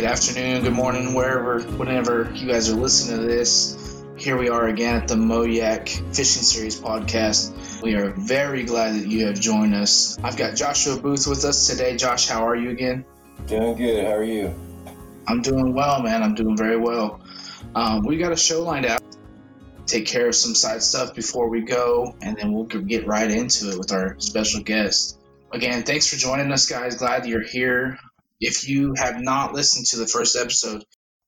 good afternoon, good morning, wherever, whenever you guys are listening to this. Here we are again at the Moyak Fishing Series podcast. We are very glad that you have joined us. I've got Joshua Booth with us today. Josh, how are you again? Doing good. How are you? I'm doing well, man. I'm doing very well. Um, we got a show lined out. Take care of some side stuff before we go, and then we'll get right into it with our special guest. Again, thanks for joining us, guys. Glad you're here if you have not listened to the first episode,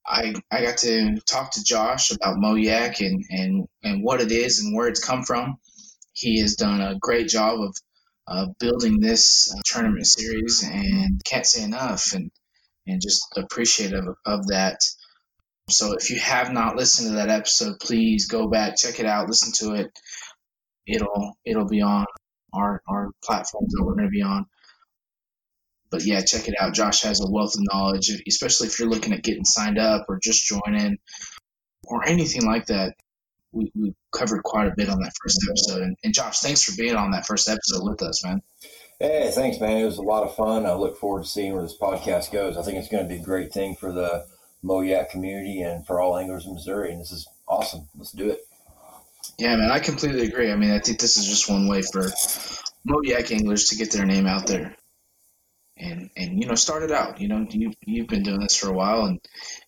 I I got to talk to Josh about Moyak and and and what it is and where it's come from. He has done a great job of uh, building this uh, tournament series, and can't say enough, and and just appreciative of, of that. So if you have not listened to that episode, please go back, check it out, listen to it. It'll it'll be on our our platforms that we're going to be on but yeah, check it out. Josh has a wealth of knowledge, especially if you're looking at getting signed up or just joining or anything like that. We, we covered quite a bit on that first episode. And, and Josh, thanks for being on that first episode with us, man. Hey, thanks, man. It was a lot of fun. I look forward to seeing where this podcast goes. I think it's going to be a great thing for the Moyak community and for all anglers in Missouri. And this is awesome. Let's do it. Yeah, man, I completely agree. I mean, I think this is just one way for Moyak anglers to get their name out there and and you know started out you know you you've been doing this for a while and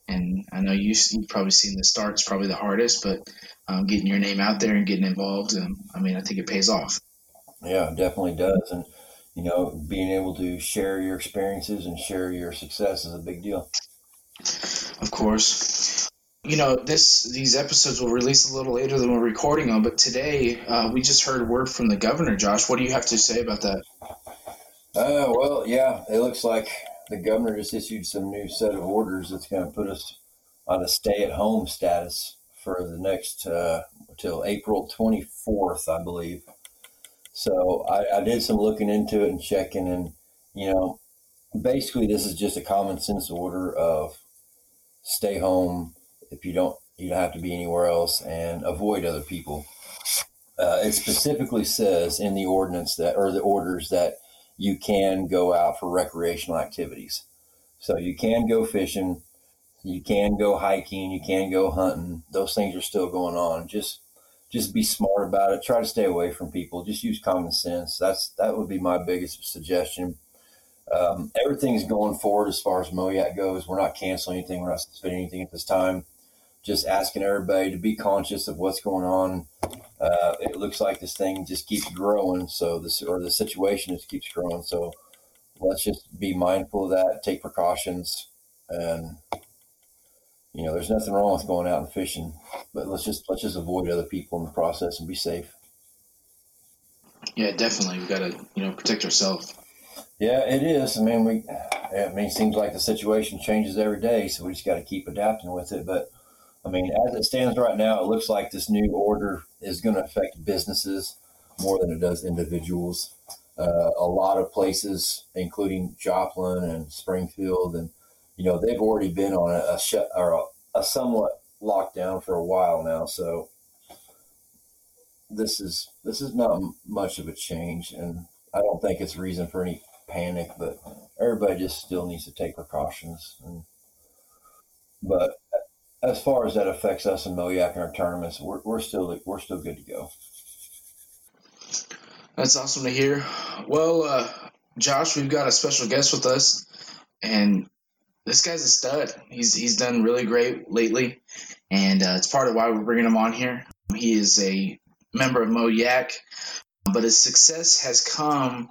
and I know you you've probably seen the start is probably the hardest but um, getting your name out there and getting involved um, I mean I think it pays off. Yeah definitely does. And you know being able to share your experiences and share your success is a big deal. Of course. You know this these episodes will release a little later than we're recording on but today uh, we just heard word from the governor Josh. What do you have to say about that uh, well, yeah, it looks like the governor just issued some new set of orders that's going to put us on a stay-at-home status for the next uh, until April 24th, I believe. So I, I did some looking into it and checking, and you know, basically this is just a common sense order of stay home if you don't you don't have to be anywhere else and avoid other people. Uh, it specifically says in the ordinance that or the orders that you can go out for recreational activities. So you can go fishing, you can go hiking, you can go hunting. Those things are still going on. Just just be smart about it. Try to stay away from people. Just use common sense. That's that would be my biggest suggestion. Um, everything's going forward as far as Moyak goes. We're not canceling anything. We're not suspending anything at this time. Just asking everybody to be conscious of what's going on uh, it looks like this thing just keeps growing. So this or the situation just keeps growing. So let's just be mindful of that. Take precautions, and you know, there's nothing wrong with going out and fishing, but let's just let's just avoid other people in the process and be safe. Yeah, definitely. We got to you know protect ourselves. Yeah, it is. I mean, we. I mean, it seems like the situation changes every day, so we just got to keep adapting with it. But I mean, as it stands right now, it looks like this new order is going to affect businesses more than it does individuals. Uh, a lot of places, including Joplin and Springfield, and you know they've already been on a, a shut or a, a somewhat lockdown for a while now. So this is this is not much of a change, and I don't think it's reason for any panic. But everybody just still needs to take precautions. And, but as far as that affects us in Moyak and our tournaments, we're, we're still we're still good to go. That's awesome to hear. Well, uh, Josh, we've got a special guest with us, and this guy's a stud. He's he's done really great lately, and uh, it's part of why we're bringing him on here. He is a member of Moyak, but his success has come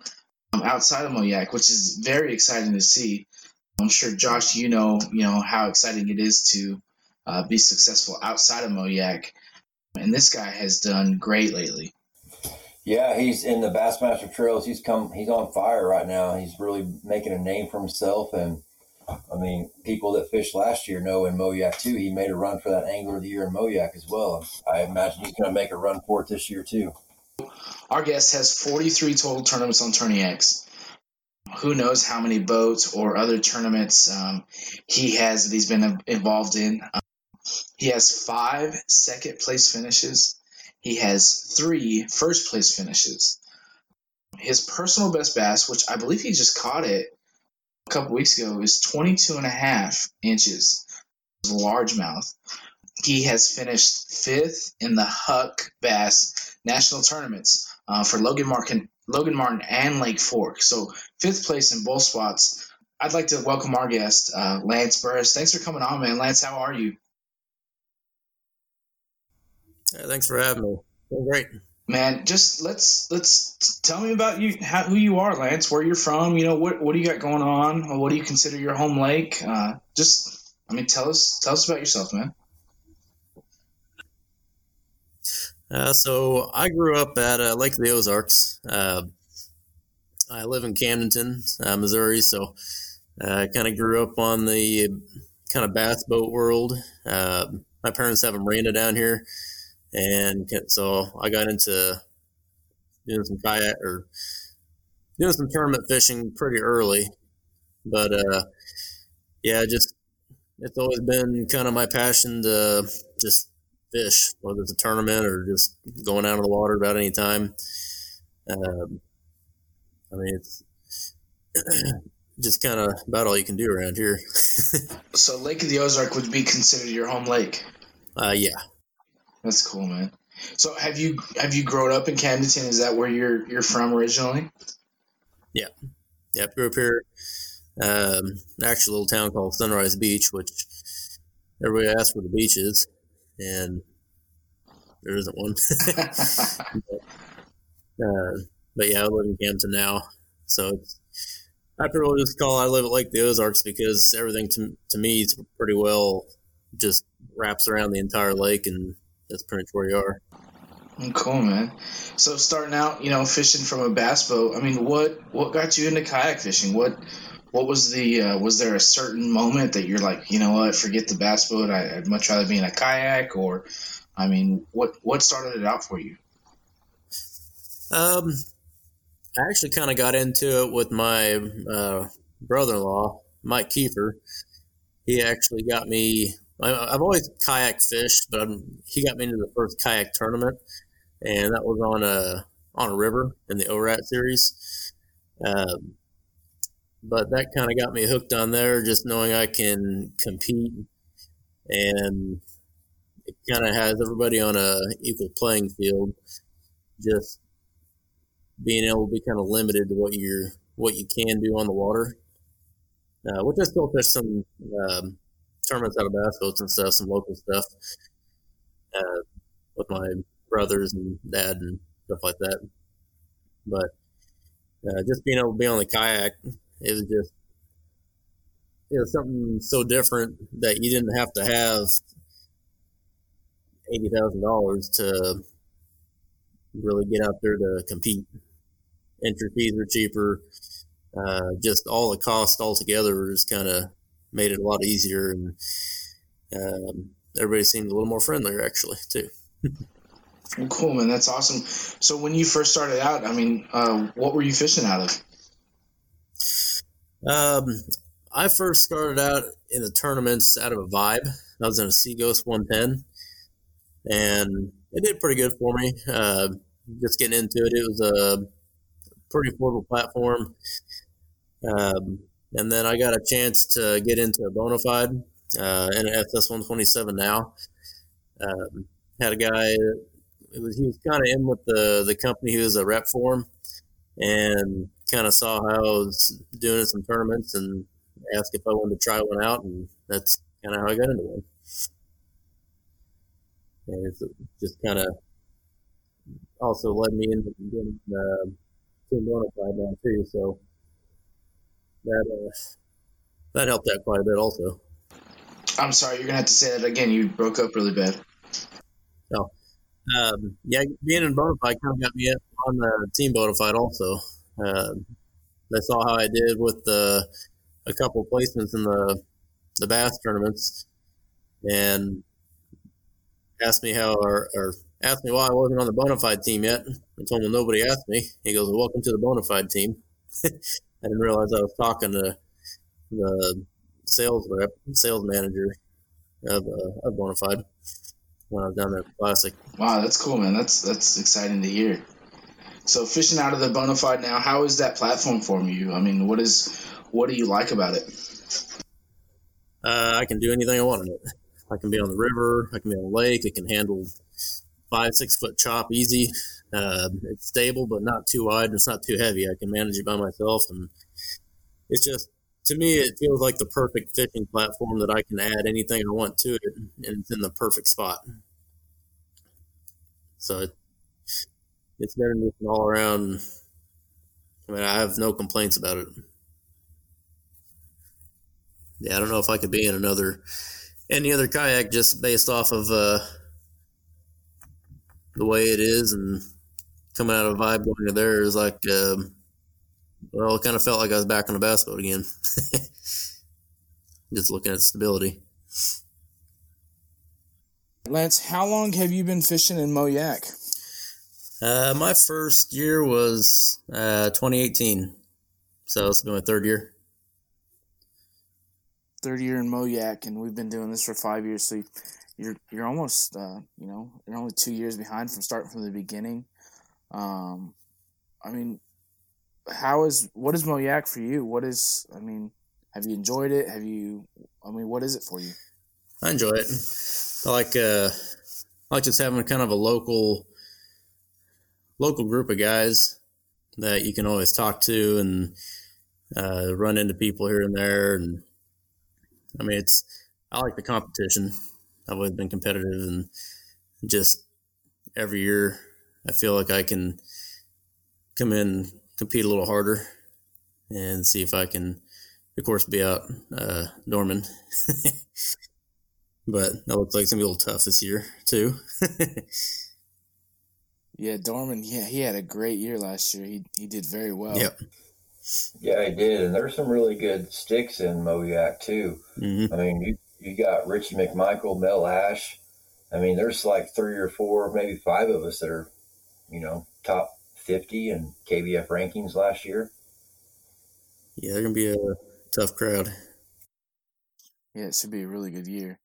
outside of Moyak, which is very exciting to see. I'm sure Josh, you know, you know how exciting it is to uh, be successful outside of Moyak. And this guy has done great lately. Yeah, he's in the Bassmaster Trails. He's come. He's on fire right now. He's really making a name for himself. And I mean, people that fished last year know in Moyak too. He made a run for that Angler of the Year in Moyak as well. I imagine he's going to make a run for it this year too. Our guest has 43 total tournaments on TourneyX who knows how many boats or other tournaments um, he has that he's been involved in. He has five second place finishes. He has three first place finishes. His personal best bass, which I believe he just caught it a couple weeks ago is 22 and a half inches, largemouth. He has finished fifth in the Huck Bass National Tournaments uh, for Logan Martin, Logan Martin and Lake Fork. So fifth place in both spots. I'd like to welcome our guest, uh, Lance Burris. Thanks for coming on, man. Lance, how are you? Yeah, thanks for having me. Doing great. Man, just let's let's tell me about you, how, who you are, Lance. Where you're from? You know what what do you got going on? What do you consider your home lake? Uh, just, I mean, tell us tell us about yourself, man. Uh, so I grew up at uh, Lake of the Ozarks. Uh, I live in Camdenton, uh, Missouri, so uh, I kind of grew up on the kind of bass boat world. Uh, my parents have a marina down here, and so I got into doing some kayak or doing some tournament fishing pretty early. But yeah, just it's always been kind of my passion to just fish, whether it's a tournament or just going out on the water about any time. Um, I mean, it's just kind of about all you can do around here. so, Lake of the Ozark would be considered your home lake. Uh, yeah, that's cool, man. So, have you have you grown up in Camdenton? Is that where you're you're from originally? Yeah, yeah. Grew up here. Um, actually, a little town called Sunrise Beach, which everybody asks where the beach is and there isn't one. but, uh, but, yeah, I live in Camden now, so it's, I really just call I live at Lake the Ozarks because everything to to me is pretty well just wraps around the entire lake, and that's pretty much where you are. Cool, man. So starting out, you know, fishing from a bass boat. I mean, what what got you into kayak fishing? What what was the uh, was there a certain moment that you're like you know what forget the bass boat I, would much rather be in a kayak or i mean what what started it out for you um i actually kind of got into it with my uh, brother-in-law mike kiefer he actually got me I, have always kayak fished but I'm, he got me into the first kayak tournament and that was on a on a river in the orat series um, but that kind of got me hooked on there, just knowing I can compete, and it kind of has everybody on a equal playing field. Just being able to be kind of limited to what you're what you can do on the water, uh, which I still fish some um, tournaments out of boats and stuff, some local stuff uh, with my brothers and dad and stuff like that. But uh, just being able to be on the kayak is just it was something so different that you didn't have to have eighty thousand dollars to really get out there to compete. Entry fees are cheaper. Uh, just all the costs altogether is kind of made it a lot easier, and um, everybody seemed a little more friendlier actually too. cool, man. That's awesome. So when you first started out, I mean, uh, what were you fishing out of? Um, I first started out in the tournaments out of a vibe. I was in a Seaghost 110, and it did pretty good for me. Uh, just getting into it, it was a pretty affordable platform. Um, and then I got a chance to get into a Bonafide uh, an FS 127 now. Um, had a guy, it was he was kind of in with the the company. He was a rep for him, and kind of saw how I was doing in some tournaments and asked if I wanted to try one out, and that's kind of how I got into one. And it's just kind of also led me into doing uh, Bonafide now too, so that uh, that helped out quite a bit also. I'm sorry, you're gonna have to say that again. You broke up really bad. Oh, um, yeah, being in Bonafide kind of got me on the Team Bonafide also. Uh, they saw how I did with the a couple placements in the the bass tournaments, and asked me how or, or asked me why I wasn't on the Bonafide team yet. I told him nobody asked me. He goes, "Welcome to the Bonafide team." I didn't realize I was talking to the sales rep, sales manager of uh, of Bonafide when I was down there Classic. Wow, that's cool, man. That's that's exciting to hear. So fishing out of the Bonafide now, how is that platform for you? I mean, what is What do you like about it? Uh, I can do anything I want in it. I can be on the river. I can be on a lake. It can handle five, six foot chop easy. Uh, it's stable, but not too wide. And it's not too heavy. I can manage it by myself, and it's just to me, it feels like the perfect fishing platform that I can add anything I want to it, and it's in the perfect spot. So it, it's been an all around. I mean, I have no complaints about it. Yeah, I don't know if I could be in another any other kayak just based off of uh, the way it is and coming out of vibe going to there is like. Um, well, it kind of felt like I was back on a bass boat again. Just looking at stability. Lance, how long have you been fishing in Moyac? Uh, my first year was uh, 2018, so it's been my third year. Third year in Moyac, and we've been doing this for five years. So you're you're almost uh, you know you're only two years behind from starting from the beginning. Um, I mean, how is what is Moyac for you? What is I mean, have you enjoyed it? Have you I mean, what is it for you? I enjoy it. I like uh I like just having kind of a local local group of guys that you can always talk to and uh, run into people here and there and I mean it's I like the competition. I've always been competitive and just every year I feel like I can come in compete a little harder and see if I can, of course, be out uh, Norman. but that looks like it's gonna be a little tough this year too. yeah, Dorman. Yeah, he had a great year last year. He he did very well. Yep. Yeah, he did, and there's some really good sticks in Moyac too. Mm-hmm. I mean, you you got Richie McMichael, Mel Ash. I mean, there's like three or four, maybe five of us that are, you know, top 50 in KBF rankings last year. Yeah, they're going to be a tough crowd. Yeah, it should be a really good year.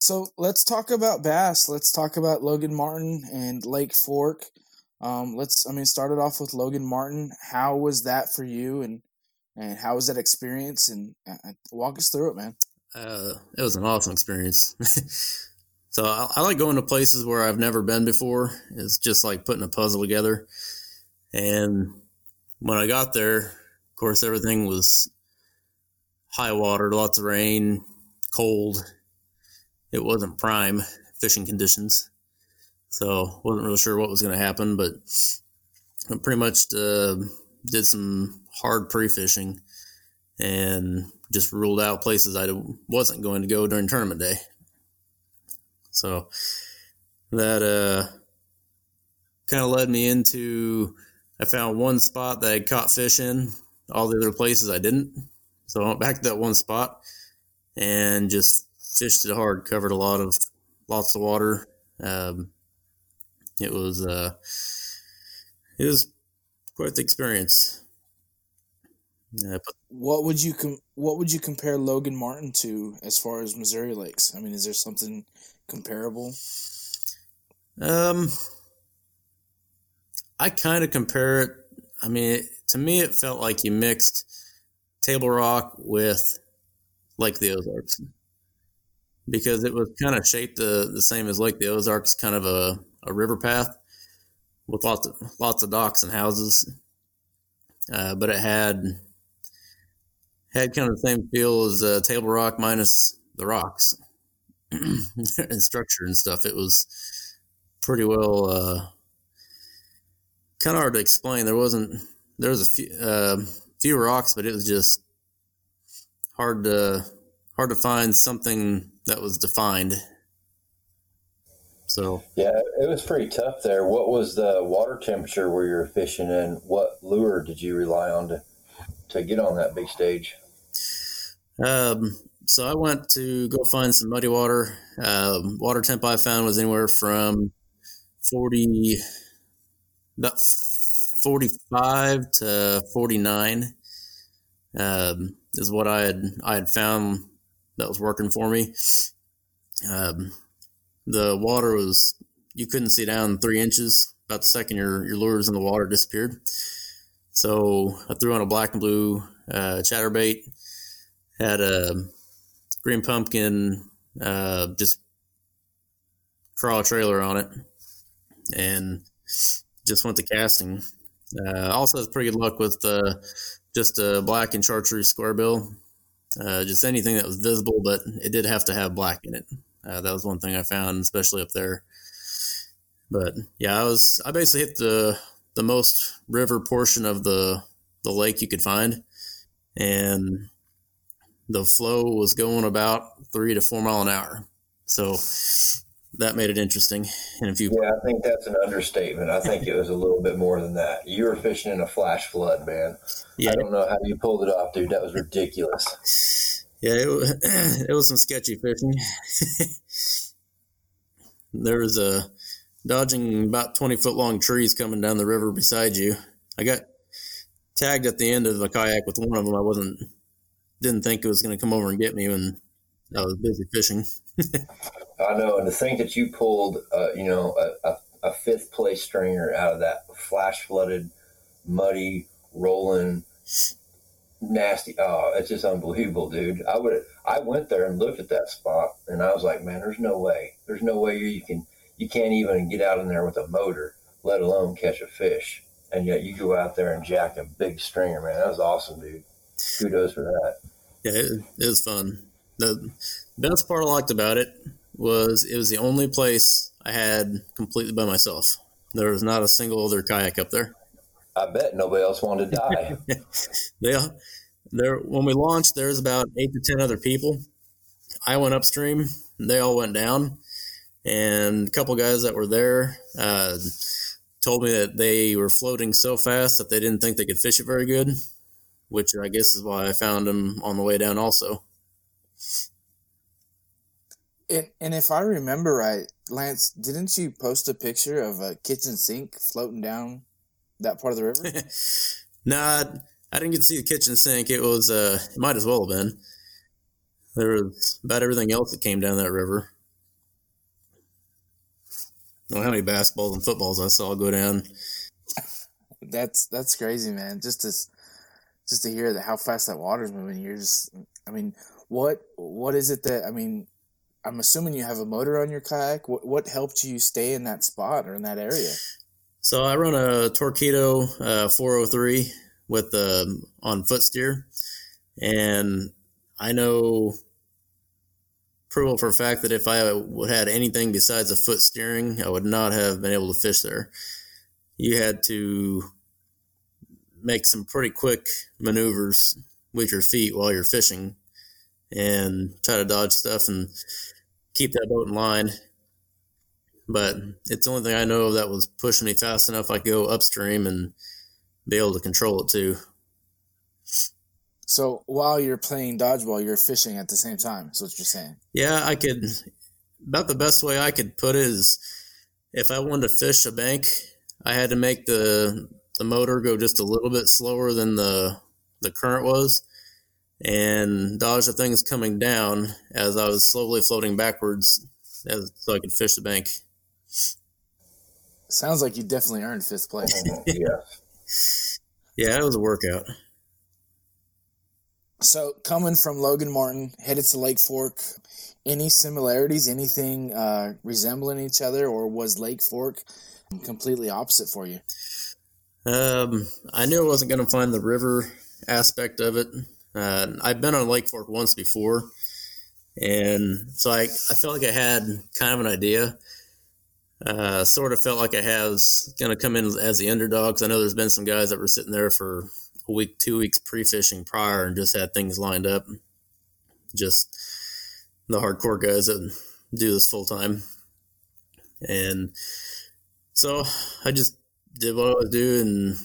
So let's talk about bass. Let's talk about Logan Martin and Lake Fork. Um, let's, I mean, started off with Logan Martin. How was that for you, and and how was that experience? And uh, walk us through it, man. Uh, it was an awesome experience. so I, I, like going to places where I've never been before. It's just like putting a puzzle together. And when I got there, of course, everything was high water, lots of rain, cold. It wasn't prime fishing conditions. So wasn't really sure what was going to happen, but I pretty much uh, did some hard pre-fishing and just ruled out places I wasn't going to go during tournament day. So that uh, kind of led me into I found one spot that I caught fish in. All the other places I didn't. So I went back to that one spot and just fished it hard. Covered a lot of lots of water. Um, it was uh, it was quite the experience. Yeah, but, what would you com- what would you compare Logan Martin to as far as Missouri lakes? I mean, is there something comparable? Um, I kind of compare it. I mean, it, to me, it felt like you mixed Table Rock with Lake the Ozarks because it was kind of shaped the, the same as Lake the Ozarks, kind of a, a river path with lots of lots of docks and houses. Uh, but it had had kind of the same feel as uh, Table Rock minus the rocks and structure and stuff. It was pretty well uh, kind of hard to explain. There wasn't there was a few uh, few rocks, but it was just hard to hard to find something that was defined. So yeah, it was pretty tough there. What was the water temperature where you were fishing, and what lure did you rely on to to get on that big stage? Um, so I went to go find some muddy water. Um, water temp I found was anywhere from forty about 45 to 49 um, is what I had I had found that was working for me. Um, the water was you couldn't see down three inches. About the second your your lures in the water disappeared. So I threw on a black and blue uh, chatterbait, had a green pumpkin, uh, just crawl trailer on it, and just went to casting. Uh, also, has pretty good luck with uh, just a black and chartreuse square bill. Uh, just anything that was visible, but it did have to have black in it. Uh, that was one thing I found, especially up there. But yeah, I was I basically hit the the most river portion of the the lake you could find, and the flow was going about three to four mile an hour. So that made it interesting. And if you, yeah, I think that's an understatement. I think it was a little bit more than that. You were fishing in a flash flood, man. Yeah, I don't know how you pulled it off, dude. That was ridiculous. Yeah, it was, it was some sketchy fishing. there was a dodging about twenty foot long trees coming down the river beside you. I got tagged at the end of the kayak with one of them. I wasn't didn't think it was going to come over and get me when I was busy fishing. I know, and to think that you pulled, uh, you know, a, a, a, fifth place stringer out of that flash flooded, muddy, rolling, nasty. Oh, it's just unbelievable, dude. I would, I went there and looked at that spot, and I was like, man, there's no way, there's no way you can, you can't even get out in there with a motor, let alone catch a fish. And yet you go out there and jack a big stringer, man. That was awesome, dude. Kudos for that. Yeah, it, it was fun. The best part I liked about it was it was the only place I had completely by myself. There was not a single other kayak up there. I bet nobody else wanted to die. they, there when we launched, there was about eight to ten other people. I went upstream, they all went down, and a couple guys that were there uh, told me that they were floating so fast that they didn't think they could fish it very good, which I guess is why I found them on the way down also. And, and if I remember right, Lance, didn't you post a picture of a kitchen sink floating down that part of the river? nah, I didn't get to see the kitchen sink. It was, uh, it might as well have been. There was about everything else that came down that river. I don't know how many basketballs and footballs I saw go down. That's that's crazy, man. Just to just to hear that how fast that water's moving. You're just, I mean, what what is it that I mean? I'm assuming you have a motor on your kayak. What what helped you stay in that spot or in that area? So I run a Torqeedo uh, 403 with um, on foot steer, and I know pretty for a fact that if I would had anything besides a foot steering, I would not have been able to fish there. You had to make some pretty quick maneuvers with your feet while you're fishing and try to dodge stuff and keep that boat in line. But it's the only thing I know of that was pushing me fast enough I could go upstream and be able to control it too. So while you're playing dodgeball, you're fishing at the same time. Is what you're saying? Yeah, I could. About the best way I could put it is, if I wanted to fish a bank, I had to make the the motor go just a little bit slower than the the current was, and dodge the things coming down as I was slowly floating backwards, as, so I could fish the bank. Sounds like you definitely earned fifth place. yeah. Yeah, it was a workout. So, coming from Logan Martin, headed to Lake Fork, any similarities, anything uh, resembling each other, or was Lake Fork completely opposite for you? Um, I knew I wasn't going to find the river aspect of it. Uh, I've been on Lake Fork once before, and so I, I felt like I had kind of an idea. Uh, sort of felt like I was going to come in as the underdog. I know there's been some guys that were sitting there for a week, two weeks pre-fishing prior, and just had things lined up. Just the hardcore guys that do this full time, and so I just did what I was doing and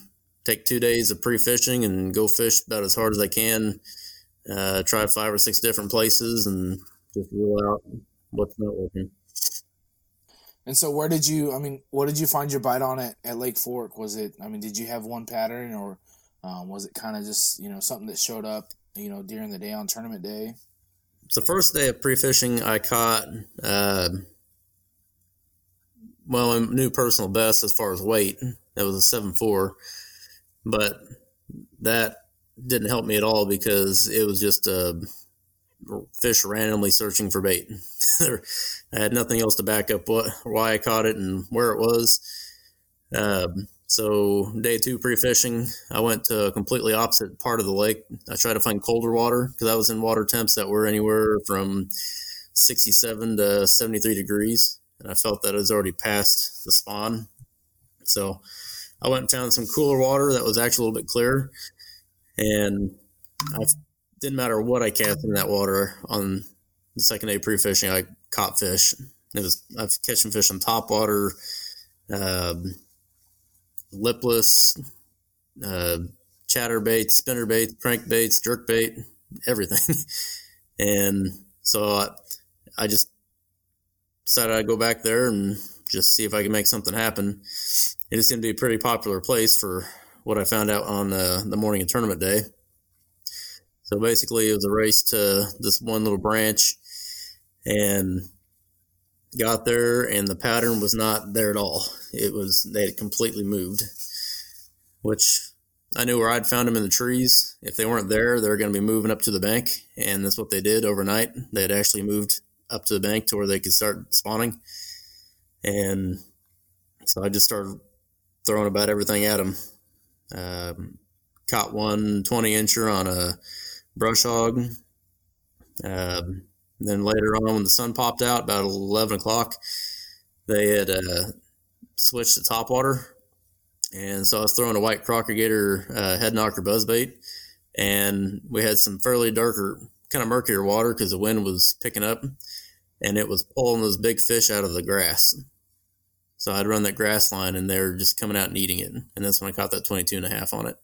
take two days of pre-fishing and go fish about as hard as I can. Uh, try five or six different places and just rule out what's not working. And so, where did you? I mean, what did you find your bite on at, at Lake Fork? Was it? I mean, did you have one pattern, or um, was it kind of just you know something that showed up you know during the day on tournament day? The first day of pre-fishing, I caught uh, well a new personal best as far as weight. that was a seven four, but that didn't help me at all because it was just a fish randomly searching for bait. I had nothing else to back up what why I caught it and where it was. Um, so day two pre-fishing, I went to a completely opposite part of the lake. I tried to find colder water because I was in water temps that were anywhere from 67 to 73 degrees, and I felt that it was already past the spawn. So I went found some cooler water that was actually a little bit clearer, and I didn't matter what I cast in that water on the second day pre-fishing. I caught fish. It was I was catching fish on top water. Um, lipless, uh, chatter baits, spinner baits, crank baits, jerk bait, everything. and so I, I just decided I'd go back there and just see if I could make something happen. It just seemed to be a pretty popular place for what I found out on uh, the morning of tournament day. So basically, it was a race to this one little branch, and got there and the pattern was not there at all. It was they had completely moved, which I knew where I'd found them in the trees. If they weren't there, they were going to be moving up to the bank, and that's what they did overnight. They had actually moved up to the bank to where they could start spawning, and so I just started throwing about everything at them. Um, caught one 20 incher on a brush hog. Um, then later on, when the sun popped out, about 11 o'clock, they had uh, switched to top water. And so I was throwing a white Crocker Gator uh, head knocker buzzbait. And we had some fairly darker, kind of murkier water because the wind was picking up. And it was pulling those big fish out of the grass. So I'd run that grass line and they're just coming out and eating it. And that's when I caught that 22 and a half on it.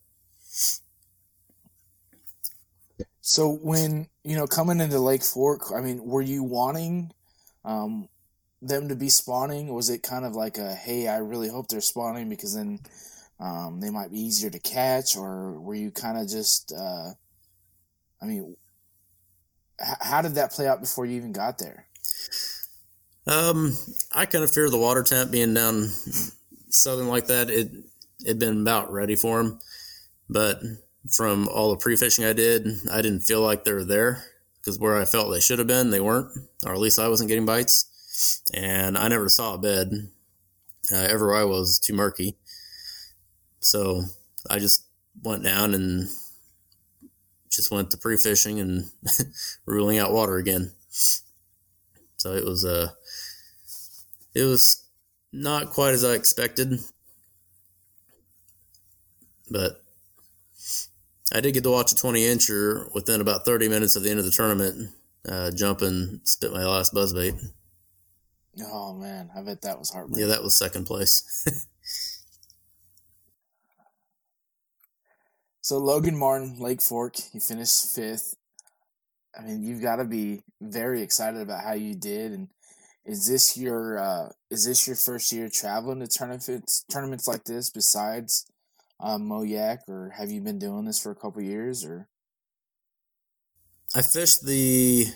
So when you know coming into Lake Fork, I mean, were you wanting um, them to be spawning? Was it kind of like a hey, I really hope they're spawning because then um, they might be easier to catch, or were you kind of just, uh, I mean, h- how did that play out before you even got there? Um, I kind of fear the water temp being down southern like that. It had been about ready for them, but from all the pre-fishing I did, I didn't feel like they were there because where I felt they should have been, they weren't, or at least I wasn't getting bites. And I never saw a bed. Uh, everywhere I was too murky. So I just went down and just went to pre-fishing and ruling out water again. So it was uh it was not quite as I expected, but I did get to watch a 20 incher within about 30 minutes of the end of the tournament, uh, jump and spit my last buzzbait. Oh man, I bet that was heartbreaking. Yeah, that was second place. so Logan Martin, Lake Fork, you finished fifth. I mean, you've got to be very excited about how you did. And is this your uh, is this your first year traveling to tournaments tournaments like this besides um, Moyac, or have you been doing this for a couple years? Or I fished the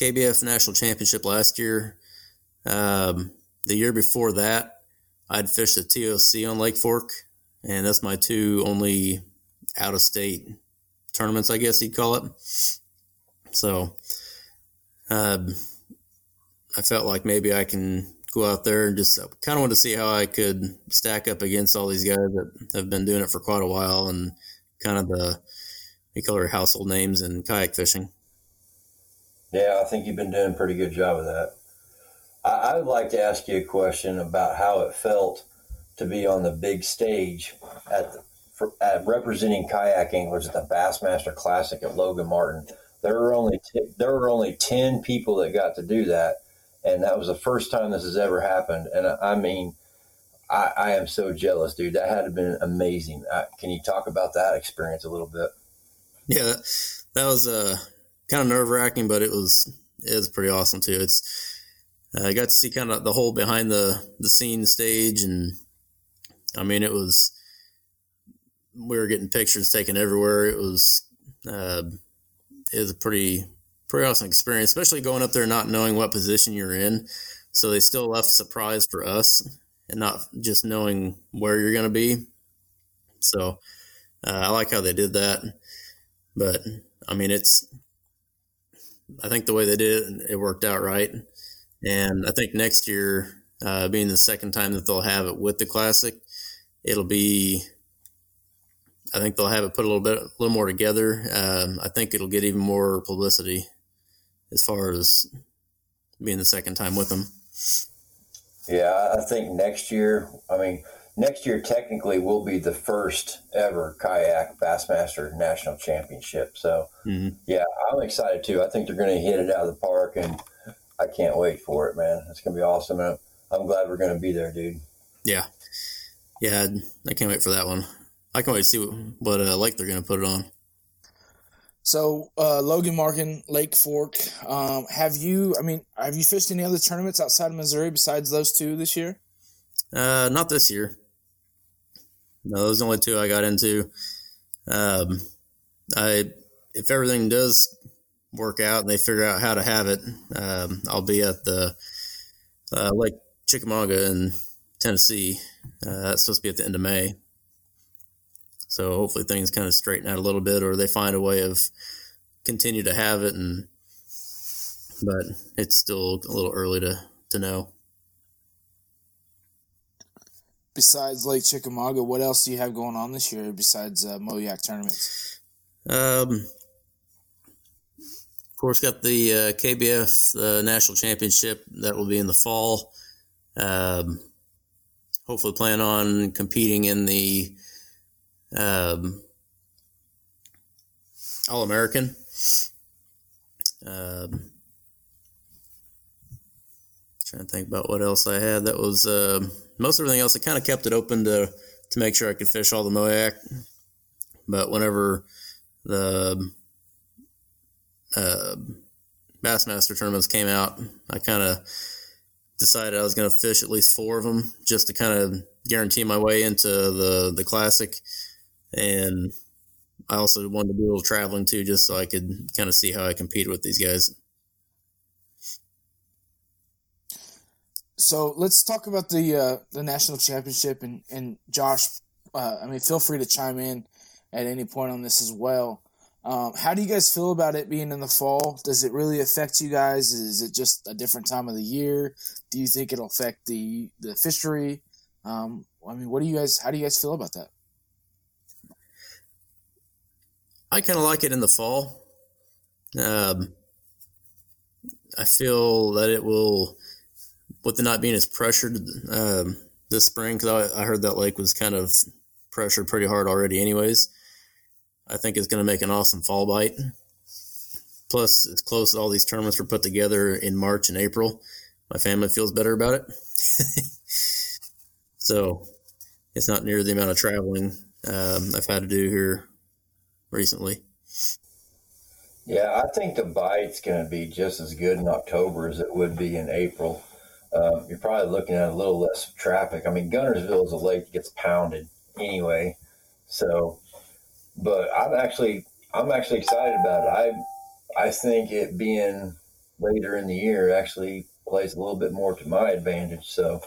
KBF National Championship last year. Um, the year before that, I'd fished the TOC on Lake Fork, and that's my two only out of state tournaments, I guess you'd call it. So, um, I felt like maybe I can go out there and just kind of want to see how I could stack up against all these guys that have been doing it for quite a while and kind of the we call her household names in kayak fishing. Yeah, I think you've been doing a pretty good job of that. I, I would like to ask you a question about how it felt to be on the big stage at the, for, at representing kayak anglers at the Bassmaster Classic at Logan Martin. There were only t- there were only ten people that got to do that, and that was the first time this has ever happened. And I, I mean, I, I, am so jealous, dude. That had been amazing. Uh, can you talk about that experience a little bit? Yeah, that was uh, kind of nerve wracking, but it was it was pretty awesome too. It's uh, I got to see kind of the whole behind the the scene stage, and I mean, it was we were getting pictures taken everywhere. It was uh, it was a pretty pretty awesome experience, especially going up there not knowing what position you're in. So they still left surprise for us and not just knowing where you're going to be. So uh, I like how they did that. But I mean, it's I think the way they did it, it worked out right. And I think next year, uh, being the second time that they'll have it with the classic, it'll be. I think they'll have it put a little bit, a little more together. Um, I think it'll get even more publicity as far as being the second time with them. Yeah, I think next year. I mean, next year technically will be the first ever kayak Bassmaster National Championship. So, mm-hmm. yeah, I'm excited too. I think they're going to hit it out of the park, and I can't wait for it, man. It's going to be awesome. And I'm glad we're going to be there, dude. Yeah, yeah, I can't wait for that one. I can't wait to see what, what uh, lake they're going to put it on. So uh, Logan Martin, Lake Fork. Um, have you? I mean, have you fished any other tournaments outside of Missouri besides those two this year? Uh, not this year. No, those are the only two I got into. Um, I if everything does work out and they figure out how to have it, um, I'll be at the uh, Lake Chickamauga in Tennessee. Uh, that's supposed to be at the end of May. So hopefully things kind of straighten out a little bit, or they find a way of continue to have it. And but it's still a little early to to know besides Lake Chickamauga, what else do you have going on this year besides uh, Moyak tournaments? Um, of course, got the uh, KBF uh, National Championship that will be in the fall. Um, hopefully, plan on competing in the um, All American. Um, trying to think about what else I had. That was. Uh, most everything else, I kind of kept it open to to make sure I could fish all the Moyak. But whenever the uh, Bassmaster tournaments came out, I kind of decided I was going to fish at least four of them just to kind of guarantee my way into the the classic. And I also wanted to do a little traveling too, just so I could kind of see how I compete with these guys. so let's talk about the uh, the national championship and and Josh. Uh, I mean, feel free to chime in at any point on this as well. Um, how do you guys feel about it being in the fall? Does it really affect you guys? Is it just a different time of the year? Do you think it'll affect the the fishery? Um, I mean, what do you guys? How do you guys feel about that? I kind of like it in the fall. Um, I feel that it will with the not being as pressured um, this spring, because I, I, heard that lake was kind of pressured pretty hard already, anyways. I think it's going to make an awesome fall bite. Plus, it's close. All these tournaments were put together in March and April. My family feels better about it. so it's not near the amount of traveling um, I've had to do here recently. Yeah, I think the bite's going to be just as good in October as it would be in April um, you're probably looking at a little less traffic. I mean, Guntersville is a lake that gets pounded anyway. So, but I'm actually I'm actually excited about it. I I think it being later in the year actually plays a little bit more to my advantage. So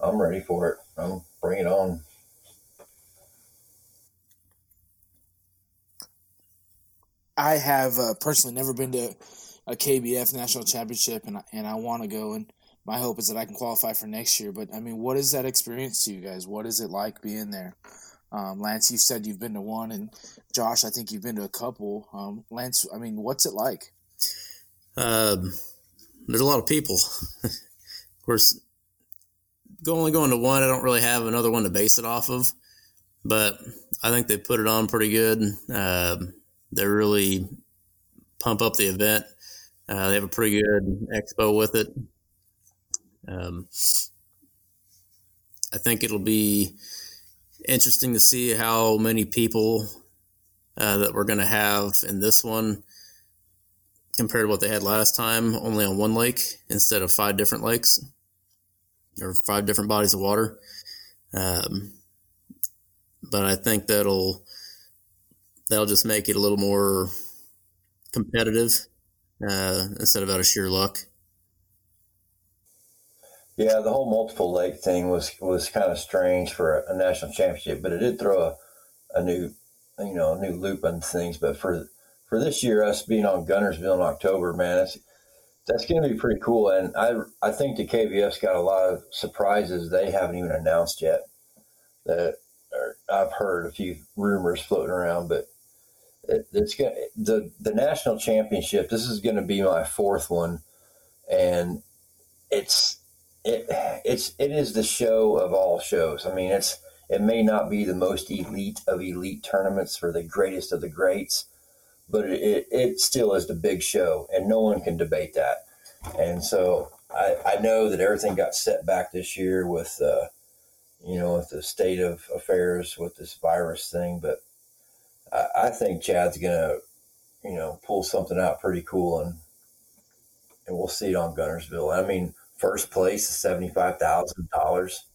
I'm ready for it. I'm bring it on. I have uh, personally never been to a KBF national championship, and and I want to go and my hope is that I can qualify for next year. But I mean, what is that experience to you guys? What is it like being there? Um, Lance, you said you've been to one, and Josh, I think you've been to a couple. Um, Lance, I mean, what's it like? Um, there's a lot of people. of course, only going to one, I don't really have another one to base it off of, but I think they put it on pretty good. Uh, they really pump up the event. Uh, they have a pretty good expo with it. Um, I think it'll be interesting to see how many people uh, that we're going to have in this one compared to what they had last time, only on one lake instead of five different lakes or five different bodies of water. Um, but I think that'll that'll just make it a little more competitive uh, instead of out of sheer luck. Yeah, the whole multiple lake thing was was kind of strange for a national championship, but it did throw a, a new, you know, a new loop on things. But for for this year, us being on Guntersville in October, man, it's, that's going to be pretty cool. And I I think the KBF's got a lot of surprises they haven't even announced yet. That I've heard a few rumors floating around, but it, it's going the the national championship. This is going to be my fourth one, and it's it it's it is the show of all shows. I mean, it's it may not be the most elite of elite tournaments for the greatest of the greats, but it, it still is the big show, and no one can debate that. And so I, I know that everything got set back this year with, uh, you know, with the state of affairs with this virus thing, but I, I think Chad's gonna, you know, pull something out pretty cool, and and we'll see it on Guntersville. I mean, first place is seventy five thousand dollars.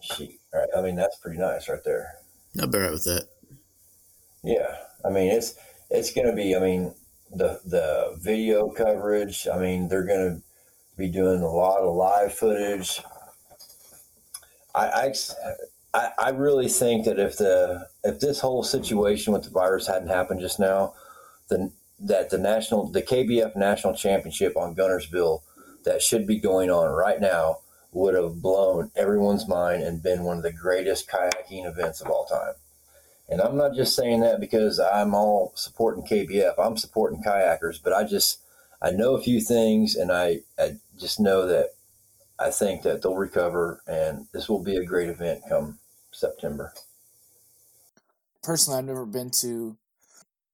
She, right? I mean, that's pretty nice right there. Bad with that. Yeah, I mean, it's it's going to be. I mean, the the video coverage. I mean, they're going to be doing a lot of live footage. I, I I really think that if the if this whole situation with the virus hadn't happened just now, then that the national the KBF national championship on Guntersville that should be going on right now would have blown everyone's mind and been one of the greatest kayaking events of all time. And I'm not just saying that because I'm all supporting KBF. I'm supporting kayakers, but I just I know a few things, and I, I just know that I think that they'll recover, and this will be a great event come September. Personally, I've never been to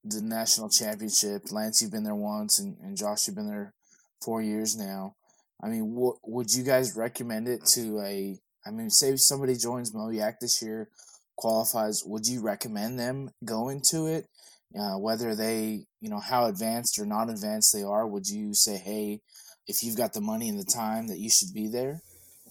the national championship. Lance, you've been there once, and, and Josh, you've been there four years now. I mean, what would you guys recommend it to a? I mean, say somebody joins Moyak this year qualifies, would you recommend them going to it? Uh, whether they, you know, how advanced or not advanced they are, would you say, hey, if you've got the money and the time, that you should be there?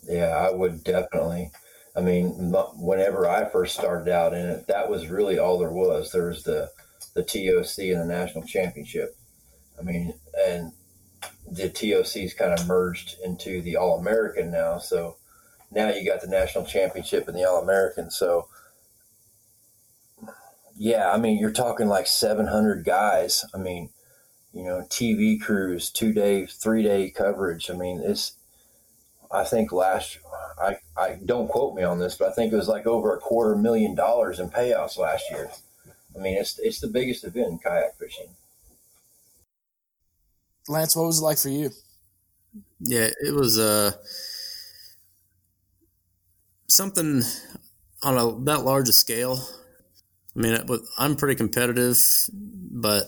Yeah, I would definitely. I mean, whenever I first started out in it, that was really all there was. There was the the TOC and the national championship. I mean, and the TOC's kind of merged into the All American now. So now you got the national championship and the All American. So yeah, I mean, you're talking like 700 guys. I mean, you know, TV crews, two day, three day coverage. I mean, it's, I think last, I, I don't quote me on this, but I think it was like over a quarter million dollars in payouts last year. I mean, it's, it's the biggest event in kayak fishing. Lance, what was it like for you? Yeah, it was, uh, something on a that large a scale I mean, I'm pretty competitive, but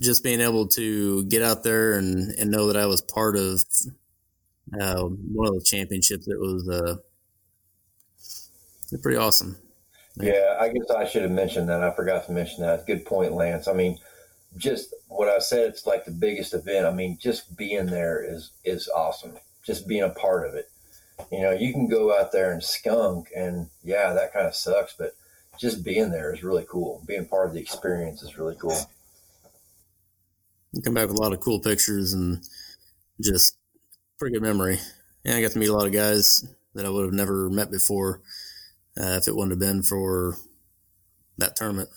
just being able to get out there and, and know that I was part of uh, one of the championships, it was uh, pretty awesome. Yeah, I guess I should have mentioned that. I forgot to mention that. Good point, Lance. I mean, just what I said, it's like the biggest event. I mean, just being there is is awesome. Just being a part of it. You know, you can go out there and skunk, and yeah, that kind of sucks, but just being there is really cool. Being part of the experience is really cool. You come back with a lot of cool pictures and just pretty good memory. And I got to meet a lot of guys that I would have never met before uh, if it wouldn't have been for that tournament.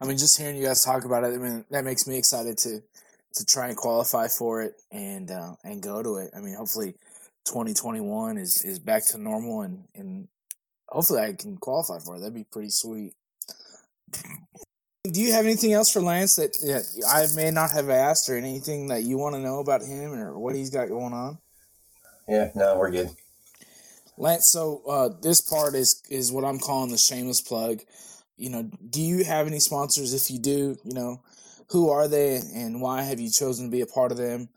I mean, just hearing you guys talk about it, I mean, that makes me excited to to try and qualify for it and uh, and go to it. I mean, hopefully, 2021 is is back to normal and and hopefully I can qualify for it. That'd be pretty sweet. Do you have anything else for Lance that, that I may not have asked, or anything that you want to know about him or what he's got going on? Yeah, no, we're good. Lance, so uh, this part is is what I'm calling the shameless plug. You know, do you have any sponsors? If you do, you know, who are they and why have you chosen to be a part of them?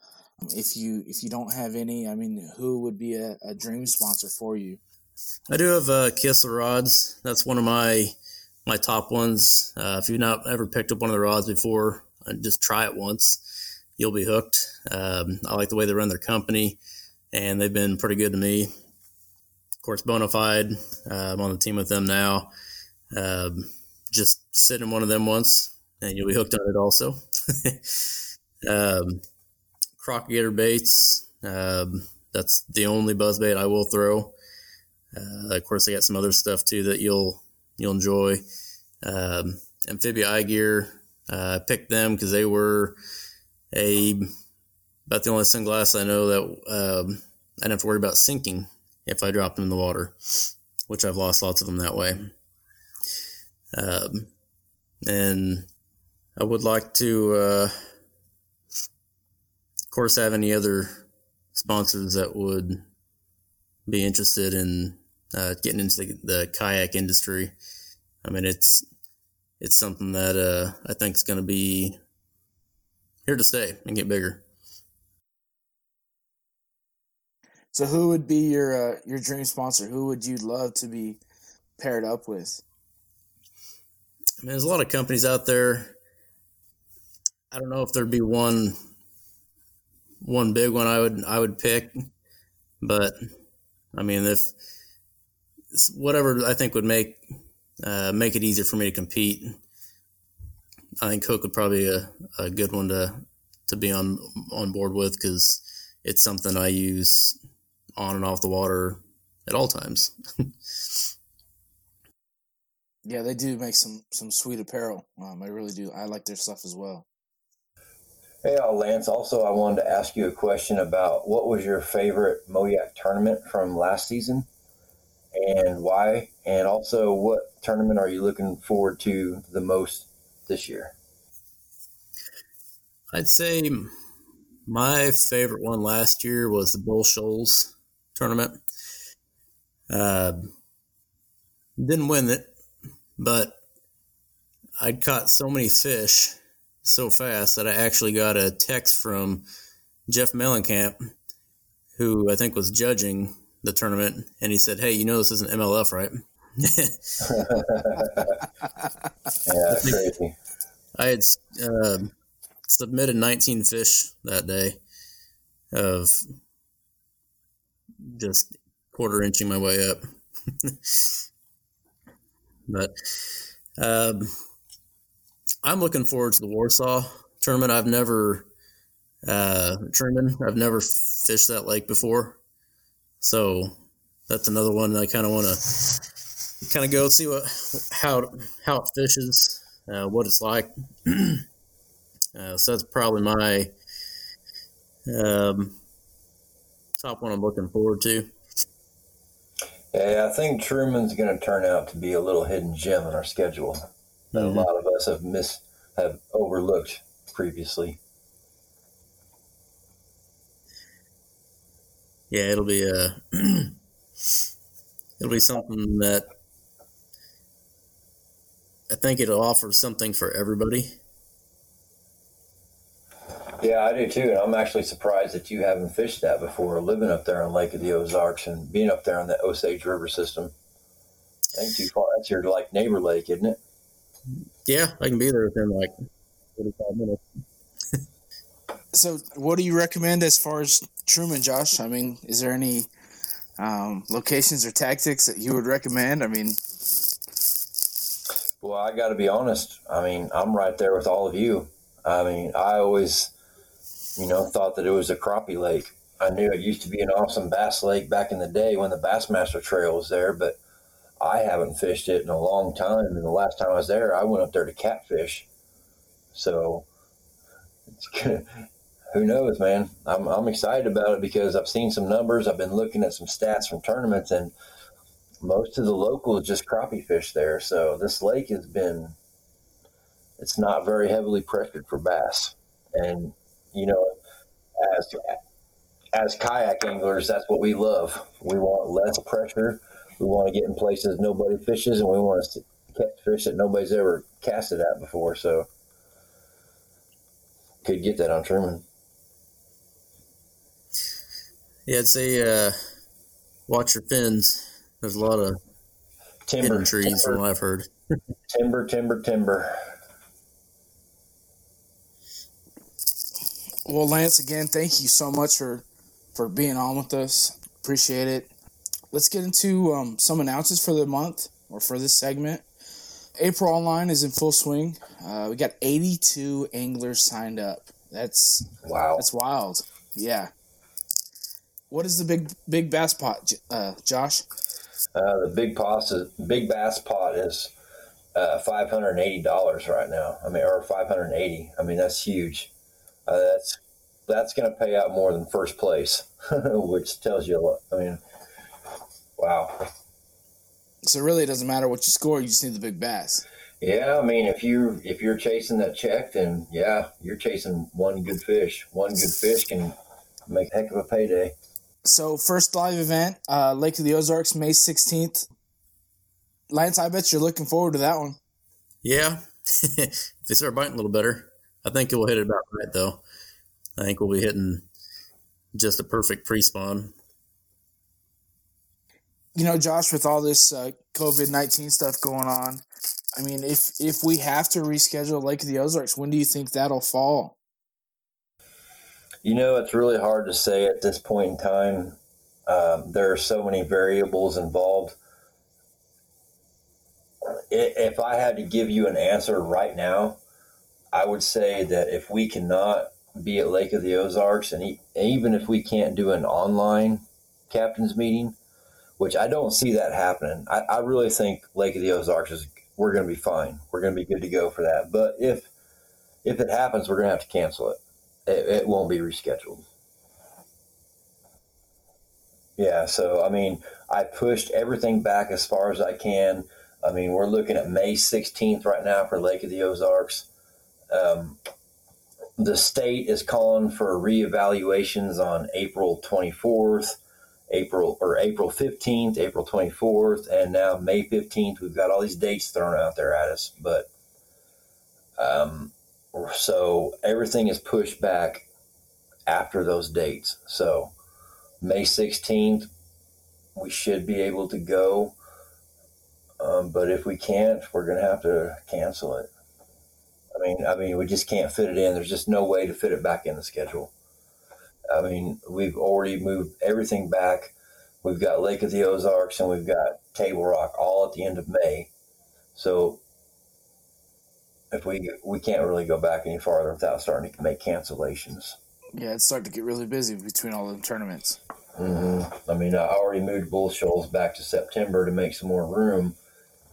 If you if you don't have any, I mean, who would be a, a dream sponsor for you? I do have uh, Kistler rods. That's one of my my top ones. Uh, if you've not ever picked up one of the rods before, uh, just try it once. You'll be hooked. Um, I like the way they run their company, and they've been pretty good to me. Of course, Bonafide. Uh, I'm on the team with them now. Um, just sit in one of them once, and you'll be hooked on it also. um, Gator baits. Um, that's the only buzz bait I will throw. Uh, of course, I got some other stuff too that you'll you'll enjoy. um, Amphibia eye gear. Uh, I picked them because they were a about the only sunglass I know that um, I didn't have to worry about sinking if I dropped them in the water, which I've lost lots of them that way. Um, and I would like to, uh, of course, have any other sponsors that would be interested in uh, getting into the, the, kayak industry. I mean, it's it's something that uh, I think is going to be here to stay and get bigger. So, who would be your uh, your dream sponsor? Who would you love to be paired up with? I mean, there's a lot of companies out there. I don't know if there'd be one one big one I would I would pick, but I mean, if whatever I think would make uh, make it easier for me to compete, I think Huk would probably be a, a good one to to be on on board with because it's something I use on and off the water at all times. yeah, they do make some some sweet apparel. Um, I really do. I like their stuff as well. Hey, uh, Lance. Also, I wanted to ask you a question about what was your favorite Mo-Yak tournament from last season, and why, and also what tournament are you looking forward to the most this year? I'd say my favorite one last year was the Bull Shoals tournament. Uh, didn't win it, but I'd caught so many fish so fast that I actually got a text from Jeff Mellencamp, who I think was judging the tournament, and he said, "Hey, you know this isn't MLF, right?" yeah, crazy. I had uh, submitted 19 fish that day of just quarter inching my way up. but um, I'm looking forward to the Warsaw tournament. I've never uh, Truman. I've never fished that lake before, so that's another one I kind of want to kind of go see what how how it fishes, uh, what it's like. uh, so that's probably my um, top one I'm looking forward to. Yeah, I think Truman's going to turn out to be a little hidden gem in our schedule that mm-hmm. a lot of us have missed, have overlooked previously. Yeah, it'll be uh, a it'll be something that I think it'll offer something for everybody. Yeah, I do too. And I'm actually surprised that you haven't fished that before, living up there on Lake of the Ozarks and being up there on the Osage River system. Ain't too far. That's your like neighbor lake, isn't it? Yeah, I can be there within like 45 minutes. So, what do you recommend as far as Truman, Josh? I mean, is there any um, locations or tactics that you would recommend? I mean, well, I got to be honest. I mean, I'm right there with all of you. I mean, I always you know, thought that it was a crappie lake. I knew it used to be an awesome bass lake back in the day when the Bassmaster Trail was there, but I haven't fished it in a long time. And the last time I was there, I went up there to catfish. So it's gonna, who knows, man? I'm, I'm excited about it because I've seen some numbers. I've been looking at some stats from tournaments, and most of the locals just crappie fish there. So this lake has been, it's not very heavily pressured for bass. And you know, as as kayak anglers, that's what we love. We want less pressure. We want to get in places nobody fishes, and we want to catch fish that nobody's ever casted at before. So, could get that on Truman. Yeah, I'd say uh, watch your fins. There's a lot of timber trees, timber, from what I've heard. timber, timber, timber. Well, Lance, again, thank you so much for for being on with us. Appreciate it. Let's get into um, some announcements for the month or for this segment. April Online is in full swing. Uh, we got 82 anglers signed up. That's wow. That's wild. Yeah. What is the big big bass pot, uh, Josh? Uh, the big pot is big bass pot is uh, five hundred and eighty dollars right now. I mean, or five hundred and eighty. I mean, that's huge. Uh, that's that's going to pay out more than first place, which tells you a lot. I mean, wow. So really, it doesn't matter what you score; you just need the big bass. Yeah, I mean, if you if you're chasing that check, then yeah, you're chasing one good fish. One good fish can make a heck of a payday. So first live event, uh, Lake of the Ozarks, May sixteenth. Lance, I bet you're looking forward to that one. Yeah, if they start biting a little better, I think it will hit it about right though. I think we'll be hitting just a perfect pre-spawn. You know, Josh, with all this uh, COVID nineteen stuff going on, I mean, if if we have to reschedule Lake of the Ozarks, when do you think that'll fall? You know, it's really hard to say at this point in time. Um, there are so many variables involved. If I had to give you an answer right now, I would say that if we cannot be at Lake of the Ozarks, and even if we can't do an online captains meeting, which I don't see that happening, I, I really think Lake of the Ozarks is we're going to be fine. We're going to be good to go for that. But if if it happens, we're going to have to cancel it. It, it won't be rescheduled. Yeah, so I mean, I pushed everything back as far as I can. I mean, we're looking at May 16th right now for Lake of the Ozarks. Um, the state is calling for reevaluations on April 24th, April or April 15th, April 24th, and now May 15th. We've got all these dates thrown out there at us, but um, so everything is pushed back after those dates. So May 16th, we should be able to go. Um, but if we can't, we're going to have to cancel it. I mean, I mean, we just can't fit it in. There's just no way to fit it back in the schedule. I mean, we've already moved everything back. We've got Lake of the Ozarks and we've got Table Rock all at the end of May. So if we we can't really go back any farther without starting to make cancellations. Yeah, it's starting to get really busy between all the tournaments. Mm-hmm. I mean, I already moved Bull Shoals back to September to make some more room.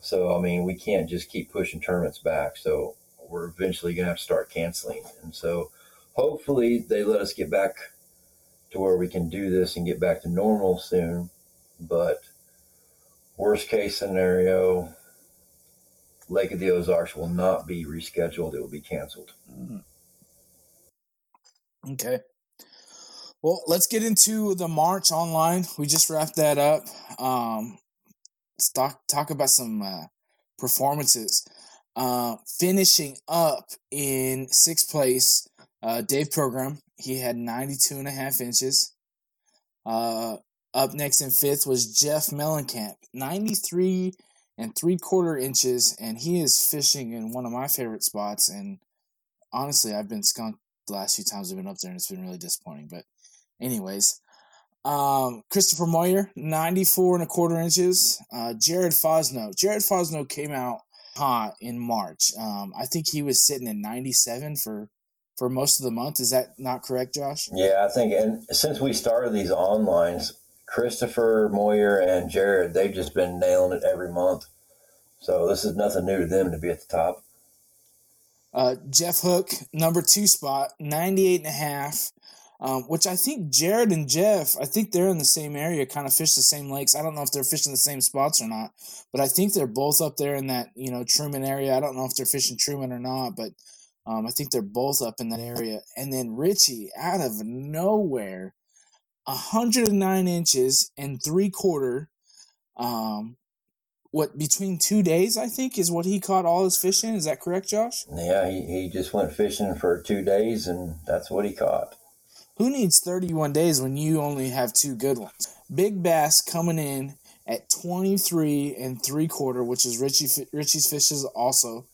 So I mean, we can't just keep pushing tournaments back. So we're eventually going to have to start canceling. And so hopefully they let us get back to where we can do this and get back to normal soon. But worst case scenario, Lake of the Ozarks will not be rescheduled. It will be canceled. Mm-hmm. Okay. Well, let's get into the March online. We just wrapped that up. Um, let's talk talk about some uh, performances. Uh, finishing up in sixth place, uh, Dave Program. He had 92 and a half inches. Uh, up next in fifth was Jeff Mellencamp, 93 and three quarter inches, and he is fishing in one of my favorite spots. And honestly, I've been skunked the last few times I've been up there, and it's been really disappointing. But, anyways, um, Christopher Moyer, 94 and a quarter inches. Uh, Jared Fosno. Jared Fosno came out hot in March. Um, I think he was sitting at 97 for for most of the month. Is that not correct, Josh? Yeah, I think. And since we started these onlines, Christopher Moyer and Jared, they've just been nailing it every month. So this is nothing new to them to be at the top. Uh, Jeff Hook, number two spot, 98 and a half um, which I think Jared and Jeff, I think they're in the same area, kind of fish the same lakes. I don't know if they're fishing the same spots or not, but I think they're both up there in that you know Truman area. I don't know if they're fishing Truman or not, but um, I think they're both up in that area. And then Richie, out of nowhere, 109 inches and three quarter. Um, what between two days I think is what he caught all his fish in. Is that correct, Josh? Yeah, he, he just went fishing for two days and that's what he caught. Who needs 31 days when you only have two good ones? Big Bass coming in at 23 and three quarter, which is Richie Richie's fishes also.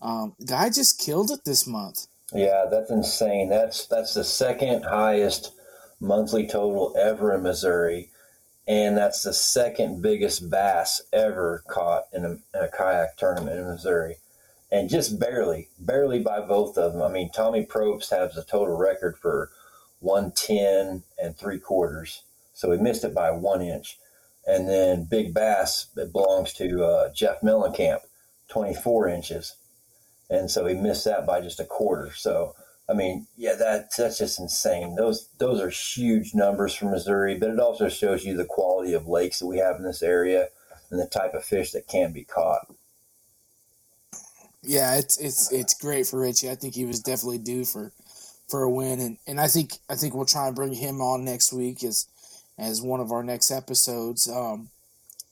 Um, guy just killed it this month. Yeah, that's insane. That's that's the second highest monthly total ever in Missouri, and that's the second biggest bass ever caught in a, in a kayak tournament in Missouri, and just barely, barely by both of them. I mean, Tommy Probst has a total record for 110 and three quarters. So he missed it by one inch. And then Big Bass, it belongs to uh, Jeff Mellencamp. 24 inches. And so he missed that by just a quarter. So, I mean, yeah, that that's just insane. Those those are huge numbers for Missouri, but it also shows you the quality of lakes that we have in this area and the type of fish that can be caught. Yeah, it's it's it's great for Richie. I think he was definitely due for for a win, and, and I think I think we'll try and bring him on next week as as one of our next episodes. Um,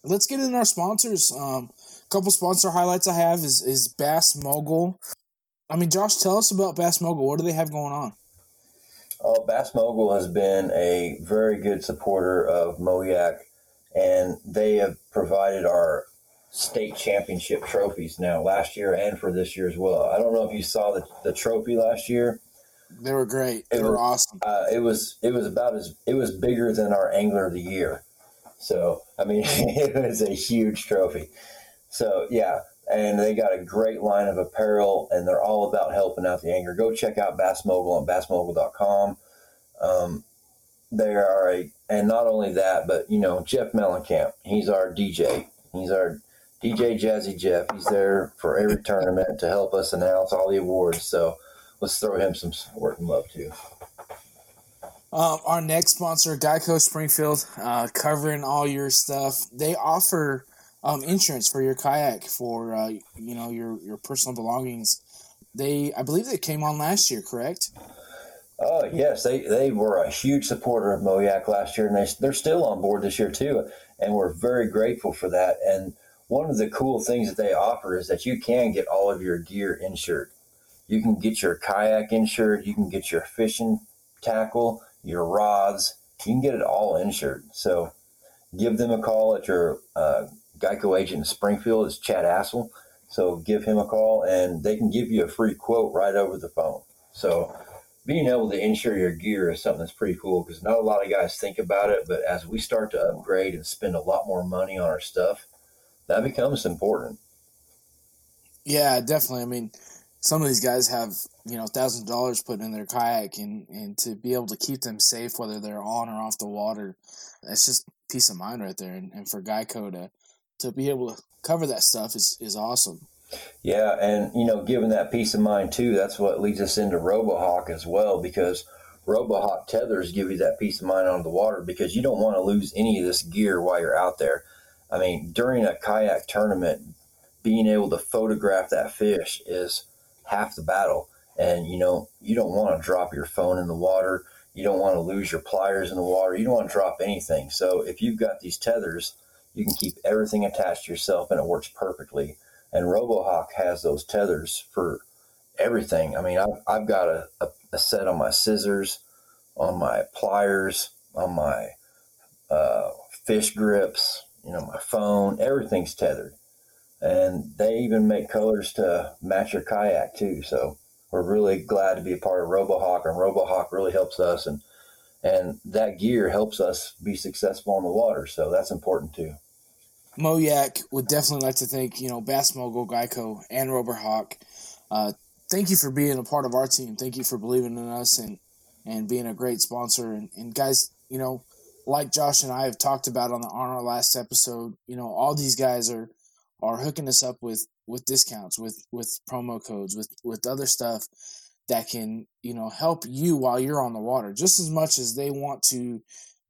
let's get in our sponsors. Um, a couple sponsor highlights I have is is Bass Mogul. I mean, Josh, tell us about Bass Mogul. What do they have going on? Oh, Bass Mogul has been a very good supporter of Moyak, and they have provided our state championship trophies now last year and for this year as well. I don't know if you saw the, the trophy last year. They were great. They it were was, awesome. Uh, it was it was about as it was bigger than our angler of the year. So I mean, it was a huge trophy. So yeah, and they got a great line of apparel, and they're all about helping out the angler. Go check out Bass Mogul on bassmogul.com. Um, they are a, and not only that, but you know Jeff Mellencamp. He's our DJ. He's our DJ Jazzy Jeff. He's there for every tournament to help us announce all the awards. So let's throw him some support and love too. Um, our next sponsor, Geico Springfield, uh, covering all your stuff. They offer um, insurance for your kayak for uh, you know your your personal belongings. They, I believe, they came on last year, correct? Oh yes, they they were a huge supporter of Moyak last year, and they they're still on board this year too, and we're very grateful for that. And one of the cool things that they offer is that you can get all of your gear insured. You can get your kayak insured, you can get your fishing tackle, your rods, you can get it all insured. So give them a call at your uh, Geico agent in Springfield. is Chad Assel. So give him a call and they can give you a free quote right over the phone. So being able to insure your gear is something that's pretty cool because not a lot of guys think about it. But as we start to upgrade and spend a lot more money on our stuff, that becomes important. Yeah, definitely. I mean, some of these guys have you know thousand dollars put in their kayak, and and to be able to keep them safe, whether they're on or off the water, that's just peace of mind right there. And, and for Geico to to be able to cover that stuff is is awesome. Yeah, and you know, given that peace of mind too, that's what leads us into RoboHawk as well, because RoboHawk tethers give you that peace of mind on the water because you don't want to lose any of this gear while you're out there. I mean, during a kayak tournament, being able to photograph that fish is half the battle. And you know, you don't want to drop your phone in the water. You don't want to lose your pliers in the water. You don't want to drop anything. So if you've got these tethers, you can keep everything attached to yourself and it works perfectly. And RoboHawk has those tethers for everything. I mean, I've, I've got a, a, a set on my scissors, on my pliers, on my uh, fish grips, you know, my phone, everything's tethered. And they even make colors to match your kayak too. So we're really glad to be a part of RoboHawk, and RoboHawk really helps us, and and that gear helps us be successful on the water. So that's important too. Moyak would definitely like to thank you know Bass Mogul, Geico, and RoboHawk. Uh, thank you for being a part of our team. Thank you for believing in us and and being a great sponsor. And, and guys, you know, like Josh and I have talked about on the on our last episode, you know, all these guys are are hooking us up with with discounts, with with promo codes, with with other stuff that can you know help you while you're on the water, just as much as they want to,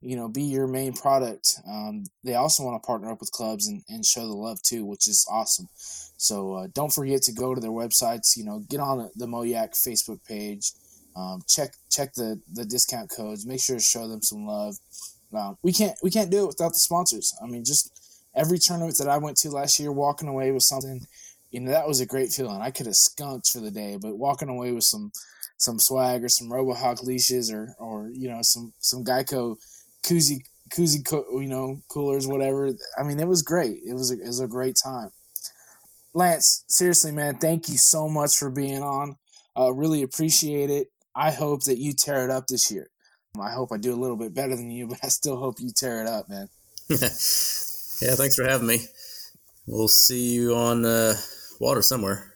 you know, be your main product. Um, they also want to partner up with clubs and, and show the love too, which is awesome. So uh, don't forget to go to their websites. You know, get on the Moyak Facebook page. Um, check check the the discount codes. Make sure to show them some love. Um, we can't we can't do it without the sponsors. I mean, just every tournament that I went to last year, walking away with something, you know, that was a great feeling. I could have skunked for the day, but walking away with some some swag or some RoboHawk leashes or or you know some some Geico koozie koozie you know coolers whatever. I mean, it was great. It was a, it was a great time. Lance, seriously, man, thank you so much for being on. Uh, really appreciate it. I hope that you tear it up this year. I hope I do a little bit better than you, but I still hope you tear it up, man. yeah, thanks for having me. We'll see you on uh, water somewhere.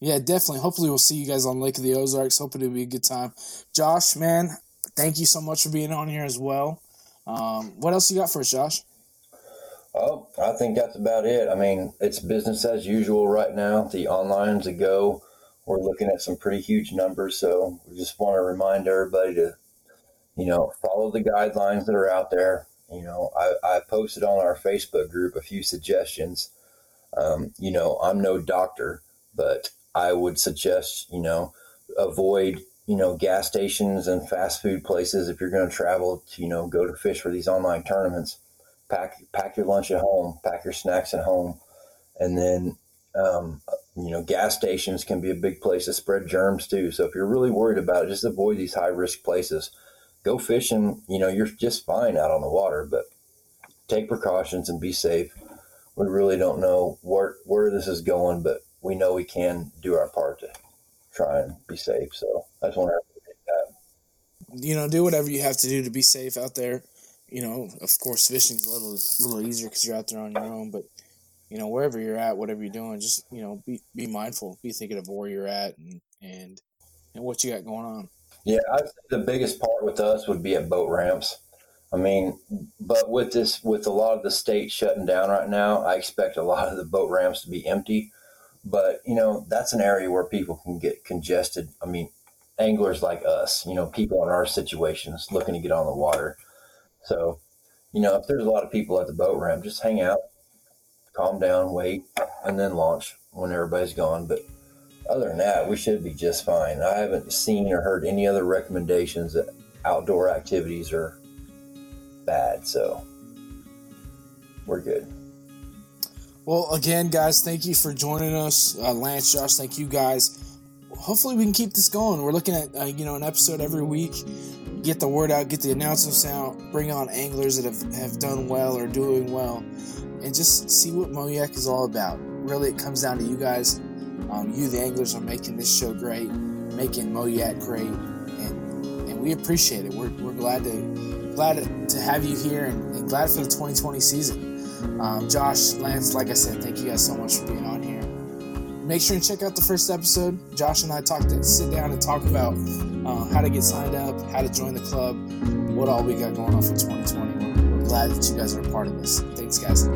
Yeah, definitely. Hopefully, we'll see you guys on Lake of the Ozarks. Hoping it'll be a good time. Josh, man, thank you so much for being on here as well. Um, what else you got for us, Josh? Oh, I think that's about it. I mean, it's business as usual right now. The online's a go. We're looking at some pretty huge numbers, so we just want to remind everybody to, you know, follow the guidelines that are out there. You know, I, I posted on our Facebook group a few suggestions. Um, you know, I'm no doctor, but I would suggest, you know, avoid, you know, gas stations and fast food places if you're going to travel to, you know, go to fish for these online tournaments. Pack pack your lunch at home, pack your snacks at home, and then um, you know, gas stations can be a big place to spread germs too. So if you're really worried about it, just avoid these high risk places. Go fishing, you know, you're just fine out on the water, but take precautions and be safe. We really don't know where where this is going, but we know we can do our part to try and be safe. So I just want to that. You know, do whatever you have to do to be safe out there. You know, of course, fishing's a little a little easier because you're out there on your own. But you know, wherever you're at, whatever you're doing, just you know, be be mindful, be thinking of where you're at and and and what you got going on. Yeah, say the biggest part with us would be at boat ramps. I mean, but with this, with a lot of the states shutting down right now, I expect a lot of the boat ramps to be empty. But, you know, that's an area where people can get congested. I mean, anglers like us, you know, people in our situations looking to get on the water. So, you know, if there's a lot of people at the boat ramp, just hang out, calm down, wait, and then launch when everybody's gone. But other than that, we should be just fine. I haven't seen or heard any other recommendations that outdoor activities are bad. So we're good. Well, again, guys, thank you for joining us. Uh, Lance, Josh, thank you guys. Hopefully, we can keep this going. We're looking at uh, you know an episode every week. Get the word out, get the announcements out, bring on anglers that have, have done well or doing well, and just see what Moyak is all about. Really, it comes down to you guys. Um, you, the anglers, are making this show great, making Moyak great, and and we appreciate it. We're, we're glad to glad to have you here and, and glad for the 2020 season. Um, Josh, Lance, like I said, thank you guys so much for being on here. Make sure and check out the first episode. Josh and I talked to sit down and talk about uh, how to get signed up, how to join the club, what all we got going on for 2020. We're glad that you guys are a part of this. Thanks, guys.